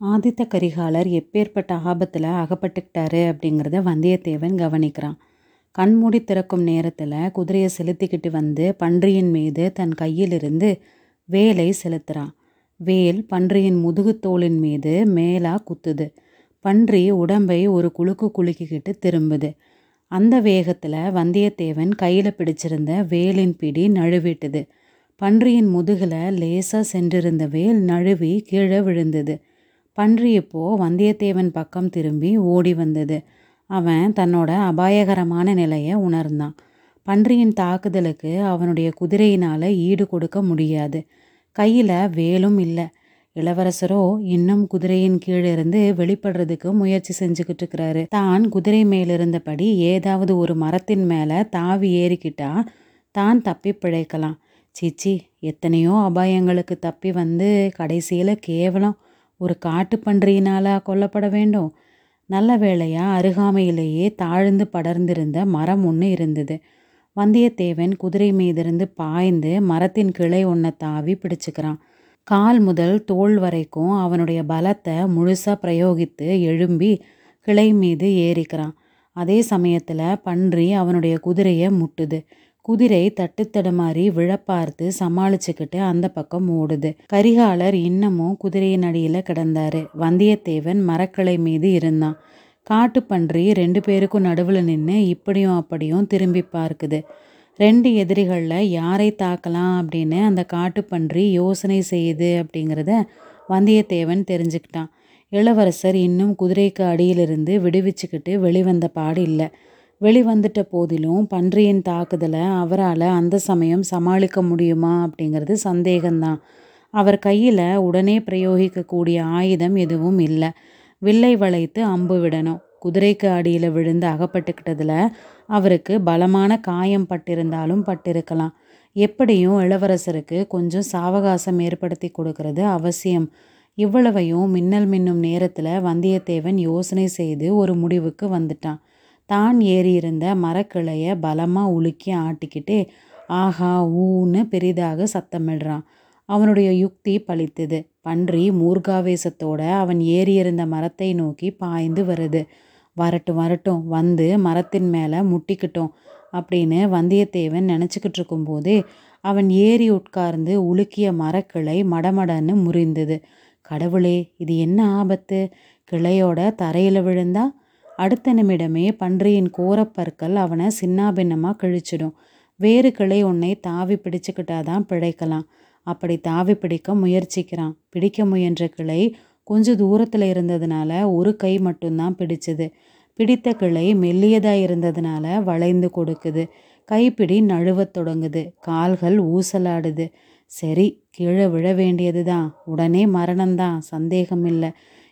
ஆதித்த கரிகாலர் எப்பேற்பட்ட ஆபத்தில் அகப்பட்டுக்கிட்டாரு அப்படிங்கிறத வந்தியத்தேவன் கவனிக்கிறான். கண்மூடி திறக்கும் நேரத்தில் குதிரையை செலுத்திக்கிட்டு வந்து பன்றியின் மீது தன் கையிலிருந்து வேலை செலுத்துகிறான் வேல் பன்றியின் முதுகுத்தோளின் மீது மேலா குத்துது. பன்றி உடம்பை ஒரு குலுக்கு குலுக்கிக்கிட்டு திரும்புது. அந்த வேகத்தில் வந்தியத்தேவன் கையில் பிடிச்சிருந்த வேலின் பிடி நழுவிட்டுது. பன்றியின் முதுகில் லேசாக சென்றிருந்த வேல் நழுவி கீழே விழுந்தது. பன்றியப்போ வந்தியத்தேவன் பக்கம் திரும்பி ஓடி வந்தது. அவன் தன்னோட அபாயகரமான நிலையை உணர்ந்தான். பன்றியின் தாக்குதலுக்கு அவனுடைய குதிரையினால் ஈடு கொடுக்க முடியாது. கையில் வேலும் இல்லை. இளவரசரோ இன்னும் குதிரையின் கீழிருந்து வெளிப்படுறதுக்கு முயற்சி செஞ்சுக்கிட்டு இருக்கிறாரு. தான் குதிரை மேலிருந்தபடி ஏதாவது ஒரு மரத்தின் மேலே தாவி ஏறிக்கிட்டா தான் தப்பி பிழைக்கலாம். சீச்சி எத்தனையோ அபாயங்களுக்கு தப்பி வந்து கடைசியில் கேவலம். ஒரு காட்டு பன்றியினாலா கொல்லப்பட வேண்டும்? நல்ல வேளையா அருகாமையிலேயே தாழ்ந்து படர்ந்திருந்த மரம் ஒன்று இருந்தது. வந்தியத்தேவன் குதிரை மீதிருந்து பாய்ந்து மரத்தின் கிளை ஒன்றை தாவி பிடிச்சுக்கிறான். கால் முதல் தோல் வரைக்கும் அவனுடைய பலத்தை முழுசாக பிரயோகித்து எழும்பி கிளை மீது ஏறிக்கிறான். அதே சமயத்தில் பன்றி அவனுடைய குதிரையை முட்டுது. குதிரை தட்டுத்தடுமாறி விழப்பார்த்து சமாளிச்சுக்கிட்டு அந்த பக்கம் ஓடுது. கரிகாலர் இன்னமும் குதிரையின் அடியில் கிடந்தாரு. வந்தியத்தேவன் மரக்கிளை மீது இருந்தான். காட்டுப்பன்றி ரெண்டு பேருக்கும் நடுவில் நின்று இப்படியும் அப்படியும் திரும்பி பார்க்குது. ரெண்டு எதிரிகளில் யாரை தாக்கலாம் அப்படின்னு அந்த காட்டுப்பன்றி யோசனை செய்யுது அப்படிங்கிறத வந்தியத்தேவன் தெரிஞ்சுக்கிட்டான். இளவரசர் இன்னும் குதிரைக்கு அடியிலிருந்து விடுவிச்சுக்கிட்டு வெளிவந்த பாடு இல்லை. வெளிவந்துட்ட போதிலும் பன்றியின் தாக்குதலை அவரால் அந்த சமயம் சமாளிக்க முடியுமா அப்படிங்கிறது சந்தேகம்தான். அவர் கையில் உடனே பிரயோகிக்கக்கூடிய ஆயுதம் எதுவும் இல்லை. வில்லை வளைத்து அம்பு விடணும். குதிரைக்கு அடியில் விழுந்து அகப்பட்டுக்கிட்டதில் அவருக்கு பலமான காயம் பட்டிருந்தாலும் பட்டிருக்கலாம். எப்படியும் இளவரசருக்கு கொஞ்சம் சாவகாசம் ஏற்படுத்தி கொடுக்கறது அவசியம். இவ்வளவையும் மின்னல் மின்னும் நேரத்தில் வந்தியத்தேவன் யோசனை செய்து ஒரு முடிவுக்கு வந்துட்டான். தான் ஏறியிருந்த மரக்கிளைய பலமாக உலுக்கி ஆட்டிக்கிட்டே ஆஹா ஊன்னு பெரிதாக சத்தமிடுறான். அவனுடைய யுக்தி பழித்தது. பன்றி மூர்காவேசத்தோட அவன் ஏறியிருந்த மரத்தை நோக்கி பாய்ந்து வருது. வரட்டும் வரட்டும் வந்து மரத்தின் மேலே முட்டிக்கிட்டோம் அப்படின்னு வந்தியத்தேவன் நினச்சிக்கிட்டு இருக்கும்போதே அவன் ஏறி உட்கார்ந்து உலுக்கிய மரக்கிளை மடமடன்னு முறிந்தது. கடவுளே இது என்ன ஆபத்து? கிளையோட தரையில் விழுந்தா அடுத்த நிமிடமே பன்றியின் கோரப்பற்கள் அவனை சின்னாபின்னமாக கிழிச்சிடும். வேறு கிளை ஒன்றை தாவி பிடிச்சுக்கிட்டாதான் பிழைக்கலாம். அப்படி தாவி பிடிக்க முயற்சிக்கிறான். பிடிக்க முயன்ற கிளை கொஞ்சம் தூரத்தில் இருந்ததுனால ஒரு கை மட்டும்தான் பிடிச்சது. பிடித்த கிளை மெல்லியதாக இருந்ததுனால வளைந்து கொடுக்குது. கைப்பிடி நழுவத் தொடங்குது. கால்கள் ஊசலாடுது. சரி கீழே விழ வேண்டியது தான் உடனே மரணம்தான். சந்தேகம் இல்லை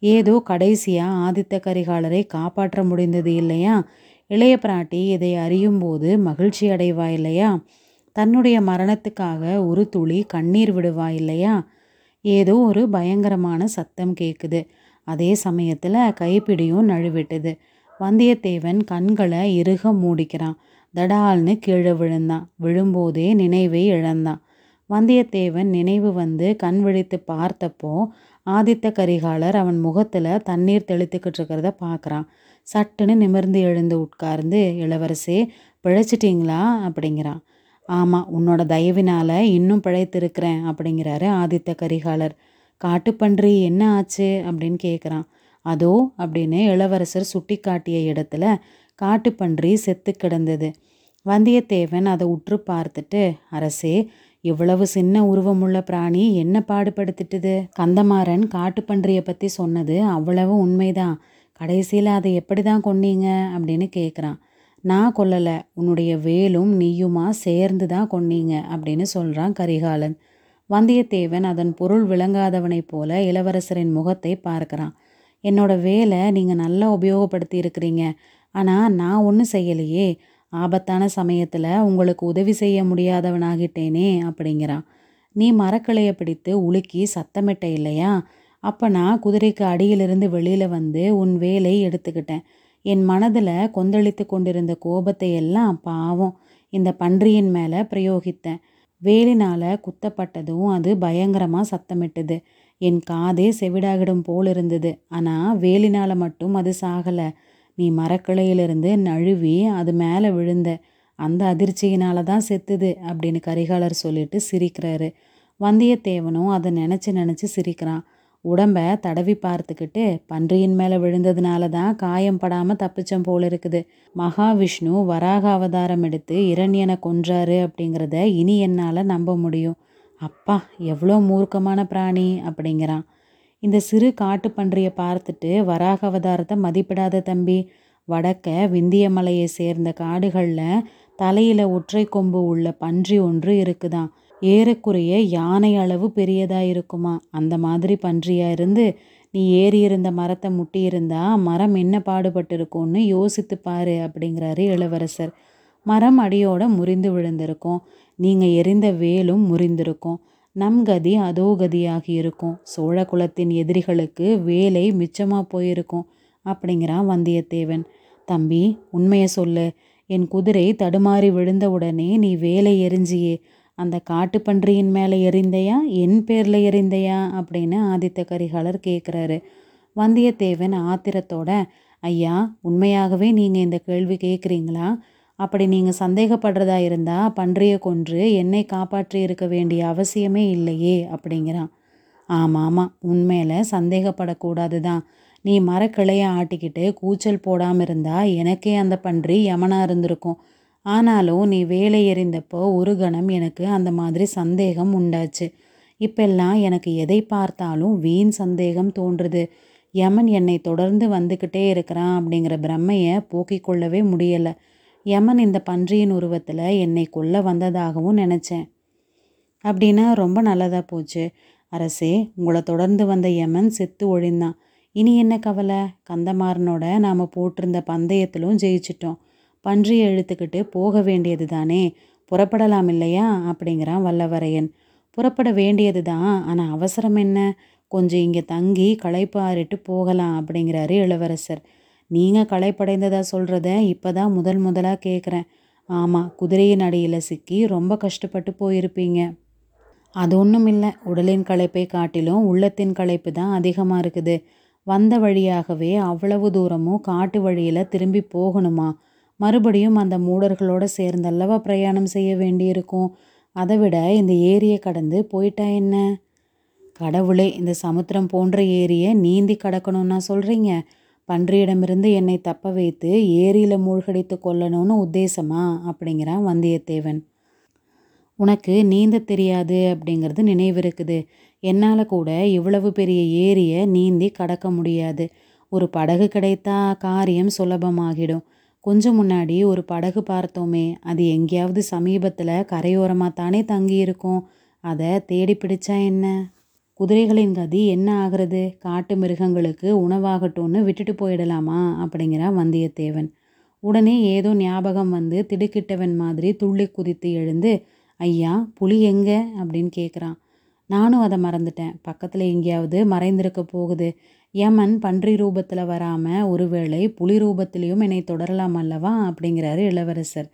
ஏதோ கடைசியாக ஆதித்த கரிகாலரை காப்பாற்ற முடிந்தது இல்லையா? இளைய பிராட்டி இதை அறியும்போது மகிழ்ச்சி அடைவா இல்லையா? தன்னுடைய மரணத்துக்காக ஒரு துளி கண்ணீர் விடுவா இல்லையா? ஏதோ ஒரு பயங்கரமான சத்தம் கேட்குது அதே சமயத்தில் கைப்பிடியும் நழுவிட்டுது. வந்தியத்தேவன் கண்களை இறுக மூடிக்கிறான். தடால்னு கீழே விழுந்தான். விழும்போதே நினைவை இழந்தான். வந்தியத்தேவன் நினைவு வந்து கண் விழித்து பார்த்தப்போ ஆதித்த கரிகாலர் அவன் முகத்தில் தண்ணீர் தெளித்துக்கிட்டு இருக்கிறத பார்க்குறான் சட்டுன்னு நிமிர்ந்து எழுந்து உட்கார்ந்து இளவரசே பிழைச்சிட்டிங்களா? அப்படிங்கிறான். ஆமாம் உன்னோட தயவினால் இன்னும் பிழைத்திருக்கிறேன் அப்படிங்கிறாரு ஆதித்த கரிகாலர். காட்டுப்பன்றி என்ன ஆச்சு? அப்படின்னு கேட்குறான் அதோ அப்படின்னு இளவரசர் சுட்டி காட்டிய இடத்துல காட்டுப்பன்றி செத்து கிடந்தது. வந்தியத்தேவன் அதை உற்று பார்த்துட்டு அரசே இவ்வளவு சின்ன உருவமுள்ள பிராணி என்ன பாடுபடுத்திட்டுது? கந்தமாறன் காட்டுப்பன்றியை பற்றி சொன்னது அவ்வளவு உண்மைதான். கடைசியில் அதை எப்படி தான் கொன்னீங்க? அப்படின்னு கேட்குறான் நான் கொல்லலை. உன்னுடைய வேலும் நீயுமா சேர்ந்து தான் கொன்னீங்க? அப்படின்னு சொல்கிறான் கரிகாலன். வந்தியத்தேவன் அதன் பொருள் விளங்காதவனைப் போல இளவரசரின் முகத்தை பார்க்குறான். என்னோட வேலை நீங்கள் நல்லா உபயோகப்படுத்தி இருக்கிறீங்க. ஆனால் நான் ஒன்றும் செய்யலையே. ஆபத்தான சமயத்தில் உங்களுக்கு உதவி செய்ய முடியாதவனாகிட்டேனே அப்படிங்கிறான் நீ மரக்கிளையை பிடித்து உலுக்கி சத்தமிட்ட இல்லையா? அப்போ நான் குதிரைக்கு அடியிலிருந்து வெளியில் வந்து உன் வேலை எடுத்துக்கிட்டேன். என் மனதில் கொந்தளித்து கொண்டிருந்த கோபத்தை எல்லாம் பாவம் இந்த பன்றியின் மேலே பிரயோகித்தேன். வேலினால் குத்தப்பட்டதும் அது பயங்கரமாக சத்தமிட்டது. என் காதே செவிடாகிடும் போல் இருந்தது ஆனால் வேலினால் மட்டும் அது சாகலை. நீ மரக்கிளையிலிருந்து நழுவி அது மேலே விழுந்த அந்த அதிர்ச்சியினால தான் செத்துது அப்படின்னு கரிகாலர் சொல்லிட்டு சிரிக்கிறாரு. வந்தியத்தேவனும் அதை நினச்சி நினச்சி சிரிக்கிறான். உடம்ப தடவி பார்த்துக்கிட்டு பன்றியின் மேலே விழுந்ததுனால தான் காயம் படாமல் தப்பிச்சம் போல இருக்குது. மகாவிஷ்ணு வராக அவதாரம் எடுத்து இரண்யனை கொன்றாரு அப்படிங்கிறத இனி என்னால் நம்ப முடியும். அப்பா எவ்வளோ மூர்க்கமான பிராணி அப்படிங்கிறான். இந்த சிறு காட்டு பன்றியை பார்த்துட்டு வராக அவதாரத்தை மதிப்பிடாத தம்பி. வடக்க விந்திய மலையை சேர்ந்த காடுகளில் தலையில் ஒற்றை கொம்பு உள்ள பன்றி ஒன்று இருக்குதான் ஏறக்குறைய யானை அளவு பெரியதாக இருக்குமா? அந்த மாதிரி பன்றியாக இருந்து நீ ஏறி இருந்த மரத்தை முட்டியிருந்தா மரம் என்ன பாடுபட்டிருக்கும்னு யோசித்து பாரு அப்படிங்கிறாரு இளவரசர். மரம் அடியோட முறிந்து விழுந்திருக்கும். நீங்கள் எரிந்த வேலும் முறிந்திருக்கும். நம் கதி அதோ கதியாகி இருக்கும். சோழ குலத்தின் எதிரிகளுக்கு வேலை மிச்சமாக போயிருக்கும் அப்படிங்கிறான் வந்தியத்தேவன். தம்பி உண்மையை சொல்லு. என் குதிரை தடுமாறி விழுந்த உடனே நீ வேலை எரிஞ்சியே. அந்த காட்டுப்பன்றியின் மேலே எரிந்தையா? என் பேரில் எரிந்தையா? அப்படின்னு ஆதித்த கரிகாலர் கேட்குறாரு வந்தியத்தேவன் ஆத்திரத்தோட ஐயா உண்மையாகவே நீங்கள் இந்த கேள்வி கேட்குறீங்களா அப்படி நீங்கள் சந்தேகப்படுறதா இருந்தால் பன்றியை கொன்று என்னை காப்பாற்றி இருக்க வேண்டிய அவசியமே இல்லையே அப்படிங்கிறான். ஆமாம் ஆமாம் உண்மையில் சந்தேகப்படக்கூடாது தான் நீ மரக்கிளையை ஆட்டிக்கிட்டு கூச்சல் போடாமல் இருந்தால் எனக்கே அந்த பன்றி யமனாக இருந்திருக்கும். ஆனாலும் நீ வேலை எறிந்தப்போ ஒரு கணம் எனக்கு அந்த மாதிரி சந்தேகம் உண்டாச்சு. இப்பெல்லாம் எனக்கு எதை பார்த்தாலும் வீண் சந்தேகம் தோன்றுது. யமன் என்னை தொடர்ந்து வந்துக்கிட்டே இருக்கிறான் அப்படிங்கிற பிரம்மையை போக்கிக் கொள்ளவே முடியலை. யமன் இந்த பன்றியின் உருவத்தில் என்னை கொல்ல வந்ததாகவும் நினச்சேன். அப்படின்னா ரொம்ப நல்லதாக போச்சு. அரசே உங்களை தொடர்ந்து வந்த யமன் செத்து ஒழிந்தான். இனி என்ன கவலை? கந்தமாறனோட நாம் போட்டிருந்த பந்தயத்திலும் ஜெயிச்சிட்டோம். பன்றியை இழுத்துக்கிட்டு போக வேண்டியது தானே புறப்படலாம் இல்லையா? அப்படிங்கிறான் வல்லவரையன். புறப்பட வேண்டியது தான் ஆனால் அவசரம் என்ன? கொஞ்சம் இங்கே தங்கி களைப்பாரிட்டு போகலாம் அப்படிங்கிறாரு இளவரசர். நீங்கள் களைப்படைந்ததாக சொல்கிறத இப்போ தான் முதல் முதலாக கேட்குறேன் ஆமாம் குதிரையின் அடியில் சிக்கி ரொம்ப கஷ்டப்பட்டு போயிருப்பீங்க. அது ஒன்றும் இல்லை. உடலின் களைப்பை காட்டிலும் உள்ளத்தின் களைப்பு தான் அதிகமாக இருக்குது. வந்த வழியாகவே அவ்வளவு தூரமும் காட்டு வழியில் திரும்பி போகணுமா? மறுபடியும் அந்த மூடர்களோடு சேர்ந்தல்லவா பிரயாணம் செய்ய வேண்டியிருக்கும்? அதை விட இந்த ஏரியை கடந்து போயிட்டா என்ன? கடவுளே இந்த சமுத்திரம் போன்ற ஏரியை நீந்தி கடக்கணும்னா சொல்கிறீங்க பன்றியிடமிருந்து என்னை தப்ப வைத்து ஏரியில் மூழ்கடித்து கொள்ளணும்னு உத்தேசமா? அப்படிங்கிறான் வந்தியத்தேவன். உனக்கு நீந்த தெரியாது அப்படிங்கிறது நினைவிருக்குது. என்னால் கூட இவ்வளவு பெரிய ஏரியை நீந்தி கடக்க முடியாது. ஒரு படகு கிடைத்தா காரியம் சுலபமாகிடும். கொஞ்சம் முன்னாடி ஒரு படகு பார்த்தோமே. அது எங்கேயாவது சமீபத்தில் கரையோரமாக தானே தங்கியிருக்கும். அதை தேடி பிடிச்சா என்ன? குதிரைகளின் கதி என்ன ஆகிறது? காட்டு மிருகங்களுக்கு உணவாகட்டும்னு விட்டுட்டு போயிடலாமா? அப்படிங்கிறான் வந்தியத்தேவன். உடனே ஏதோ ஞாபகம் வந்து திடுக்கிட்டவன் மாதிரி துள்ளி குதித்து எழுந்து ஐயா புலி எங்கே? அப்படின்னு கேட்குறான் நானும் அதை மறந்துட்டேன். பக்கத்தில் எங்கேயாவது மறைந்திருக்க போகுது. யமன் பன்றி ரூபத்தில் வராமல் ஒருவேளை புலி ரூபத்திலையும் என்னை தொடரலாம் அல்லவா? அப்படிங்கிறாரு இளவரசர்.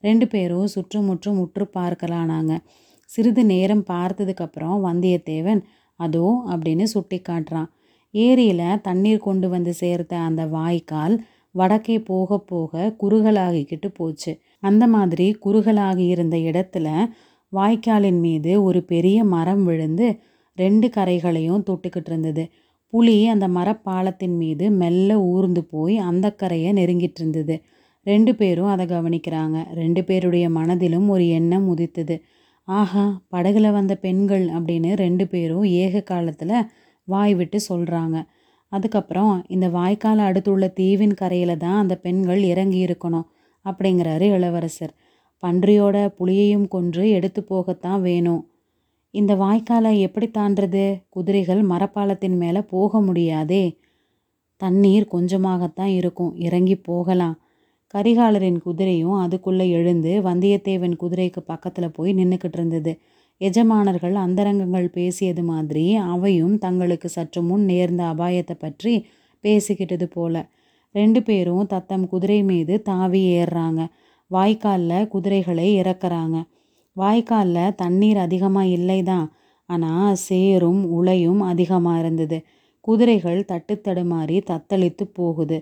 ரெண்டு பேரும் சுற்றுமுற்றும் உற்று பார்க்கலானாங்க. சிறிது நேரம் பார்த்ததுக்கப்புறம் வந்தியத்தேவன் அதோ அப்படின்னு சுட்டி காட்டுறான். ஏரியில் தண்ணீர் கொண்டு வந்து சேர்த்த அந்த வாய்க்கால் வடக்கே போக போக குறுகலாகிக்கிட்டு போச்சு. அந்த மாதிரி குறுகலாகி இருந்த இடத்துல வாய்க்காலின் மீது ஒரு பெரிய மரம் விழுந்து ரெண்டு கரைகளையும் தொட்டுக்கிட்டு இருந்தது. புலி அந்த மரப்பாலத்தின் மீது மெல்ல ஊர்ந்து போய் அந்த கரையை நெருங்கிட்டு இருந்தது. ரெண்டு பேரும் அதை கவனிக்கிறாங்க. ரெண்டு பேருடைய மனதிலும் ஒரு எண்ணம் உதித்தது. ஆஹா படகுல வந்த பெண்கள் அப்படின்னு ரெண்டு பேரும் ஏக காலத்தில் வாய் விட்டு சொல்கிறாங்க அதுக்கப்புறம் இந்த வாய்க்கால் அடுத்துள்ள தீவின் கரையில் தான் அந்த பெண்கள் இறங்கி இருக்கணும் அப்படிங்கிறாரு இளவரசர். பன்றியோட புளியையும் கொன்று எடுத்து போகத்தான் வேணும். இந்த வாய்க்காலை எப்படி தாண்டுறது? குதிரைகள் மரப்பாலத்தின் மேலே போக முடியாதே. தண்ணீர் கொஞ்சமாகத்தான் இருக்கும். இறங்கி போகலாம். கரிகாலரின் குதிரையும் அதுக்குள்ளே எழுந்து வந்தியத்தேவன் குதிரைக்கு பக்கத்தில் போய் நின்றுக்கிட்டு இருந்தது. எஜமானர்கள் அந்தரங்கங்கள் பேசியது மாதிரி அவையும் தங்களுக்கு சற்று முன் நேர்ந்த அபாயத்தை பற்றி பேசிக்கிட்டது போல. ரெண்டு பேரும் தத்தம் குதிரை மீது தாவி ஏறுறாங்க. வாய்க்காலில் குதிரைகளை இறக்குறாங்க. வாய்க்காலில் தண்ணீர் அதிகமாக இல்லை தான் ஆனால் சேரும் உலையும் அதிகமாக இருந்தது. குதிரைகள் தட்டு தடுமாறி தத்தளித்து போகுது.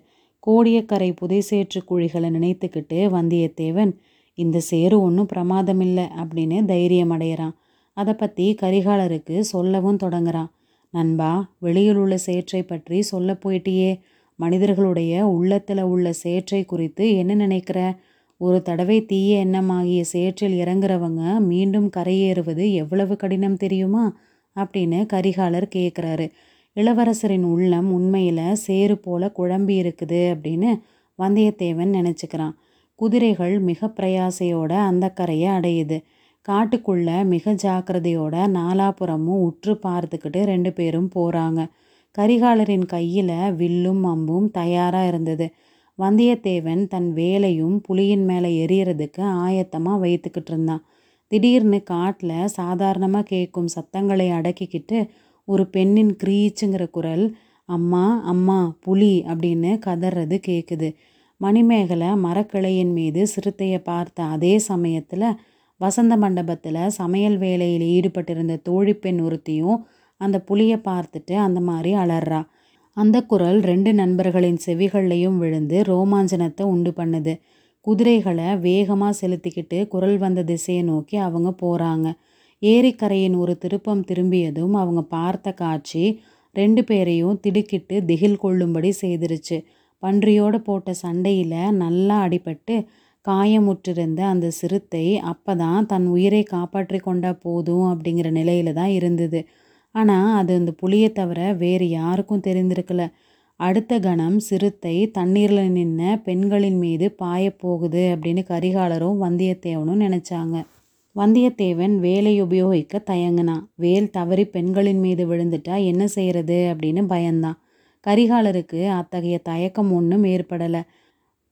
கோடியக்கரை புதைசேற்று குழிகளை நினைத்துக்கிட்டு வந்தியத்தேவன் இந்த சேரு ஒன்றும் பிரமாதம் இல்லை அப்படின்னு தைரியம் அடையிறான். அதை பற்றி கரிகாலருக்கு சொல்லவும் தொடங்குறான். நண்பா வெளியில் உள்ள சேற்றை பற்றி சொல்ல போயிட்டியே. மனிதர்களுடைய உள்ளத்தில் உள்ள சேற்றை குறித்து என்ன நினைக்கிற? ஒரு தடவை தீய எண்ணமாகிய சேற்றில் இறங்குறவங்க மீண்டும் கரையேறுவது எவ்வளவு கடினம் தெரியுமா? அப்படின்னு கரிகாலர் கேட்குறாரு இளவரசரின் உள்ளம் உண்மையில் சேறு போல குழம்பி இருக்குது அப்படின்னு வந்தியத்தேவன் நினச்சிக்கிறான். குதிரைகள் மிக பிரயாசையோட அந்த கரையை அடையுது. காட்டுக்குள்ள மிக ஜாக்கிரதையோட நாலாபுறமும் உற்று பார்த்துக்கிட்டு ரெண்டு பேரும் போகிறாங்க கரிகாலரின் கையில் வில்லும் அம்பும் தயாராக இருந்தது. வந்தியத்தேவன் தன் வேலையும் புலியின் மேலே எரியறதுக்கு ஆயத்தமாக வைத்துக்கிட்டு இருந்தான். திடீர்னு காட்டில் சாதாரணமாக கேட்கும் சத்தங்களை அடக்கிக்கிட்டு ஒரு பெண்ணின் க்ரீச்சுங்கிற குரல் அம்மா அம்மா புலி அப்படின்னு கதறது கேட்குது மணிமேகலை மரக்கிளையின் மீது சிறுத்தையை பார்த்த அதே சமயத்தில் வசந்த மண்டபத்தில் சமையல் வேலையில் ஈடுபட்டிருந்த தோழிப்பெண் ஒருத்தியும் அந்த புலியை பார்த்துட்டு அந்த மாதிரி அலறா. அந்த குரல் ரெண்டு நண்பர்களின் செவிகள்லையும் விழுந்து ரோமாஞ்சனத்தை உண்டு பண்ணுது. குதிரைகளை வேகமாக செலுத்திக்கிட்டு குரல் வந்த திசையை நோக்கி அவங்க போகிறாங்க ஏரிக்கரையின் ஒரு திருப்பம் திரும்பியதும் அவங்க பார்த்த காட்சி ரெண்டு பேரையும் திடுக்கிட்டு திகில் கொள்ளும்படி செய்திருச்சு. பன்றியோடு போட்ட சண்டையில் நல்லா அடிபட்டு காயமுற்றிருந்த அந்த சிறுத்தை அப்போ தான் தன் உயிரை காப்பாற்றி கொண்டா போதும் அப்படிங்கிற நிலையில தான் இருந்தது. ஆனால் அது அந்த புளியை தவிர வேறு யாருக்கும் தெரிந்திருக்கல. அடுத்த கணம் சிறுத்தை தண்ணீரில் நின்ன பெண்களின் மீது பாயப்போகுது அப்படின்னு கரிகாலரும் வந்தியத்தேவனும் நினச்சாங்க. வந்தியத்தேவன் வேலை உபயோகிக்க தயங்கினான். வேல் தவறி பெண்களின் மீது விழுந்துட்டா என்ன செய்யறது அப்படின்னு பயந்தான். கரிகாலருக்கு அத்தகைய தயக்கம் ஒன்றும் ஏற்படலை.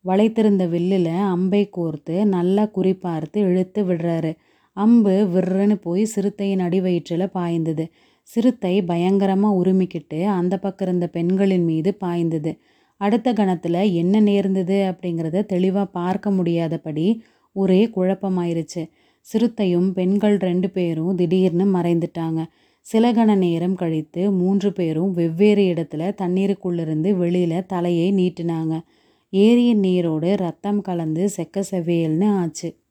வளைத்திருந்த வில்லில் அம்பை கோர்த்து நல்லா குறிப்பார்த்து இழுத்து விடுறாரு. அம்பு விர்றன்னு போய் சிறுத்தையின் அடி வயிற்றில் பாய்ந்தது. சிறுத்தை பயங்கரமாக உருமிக்கிட்டு அந்த பக்கம் இருந்த பெண்களின் மீது பாய்ந்தது. அடுத்த கணத்தில் என்ன நேர்ந்தது அப்படிங்கிறத தெளிவாக பார்க்க முடியாதபடி ஒரே குழப்பமாயிருச்சு. சிறுத்தையும் பெண்கள் ரெண்டு பேரும் திடீர்னு மறைந்துட்டாங்க. சில கண நேரம் கழித்து மூன்று பேரும் வெவ்வேறு இடத்துல தண்ணீருக்குள்ளிருந்து வெளியில் தலையை நீட்டினாங்க. ஏரியின் நீரோடு ரத்தம் கலந்து செக்க செவ்வியல்னு ஆச்சு.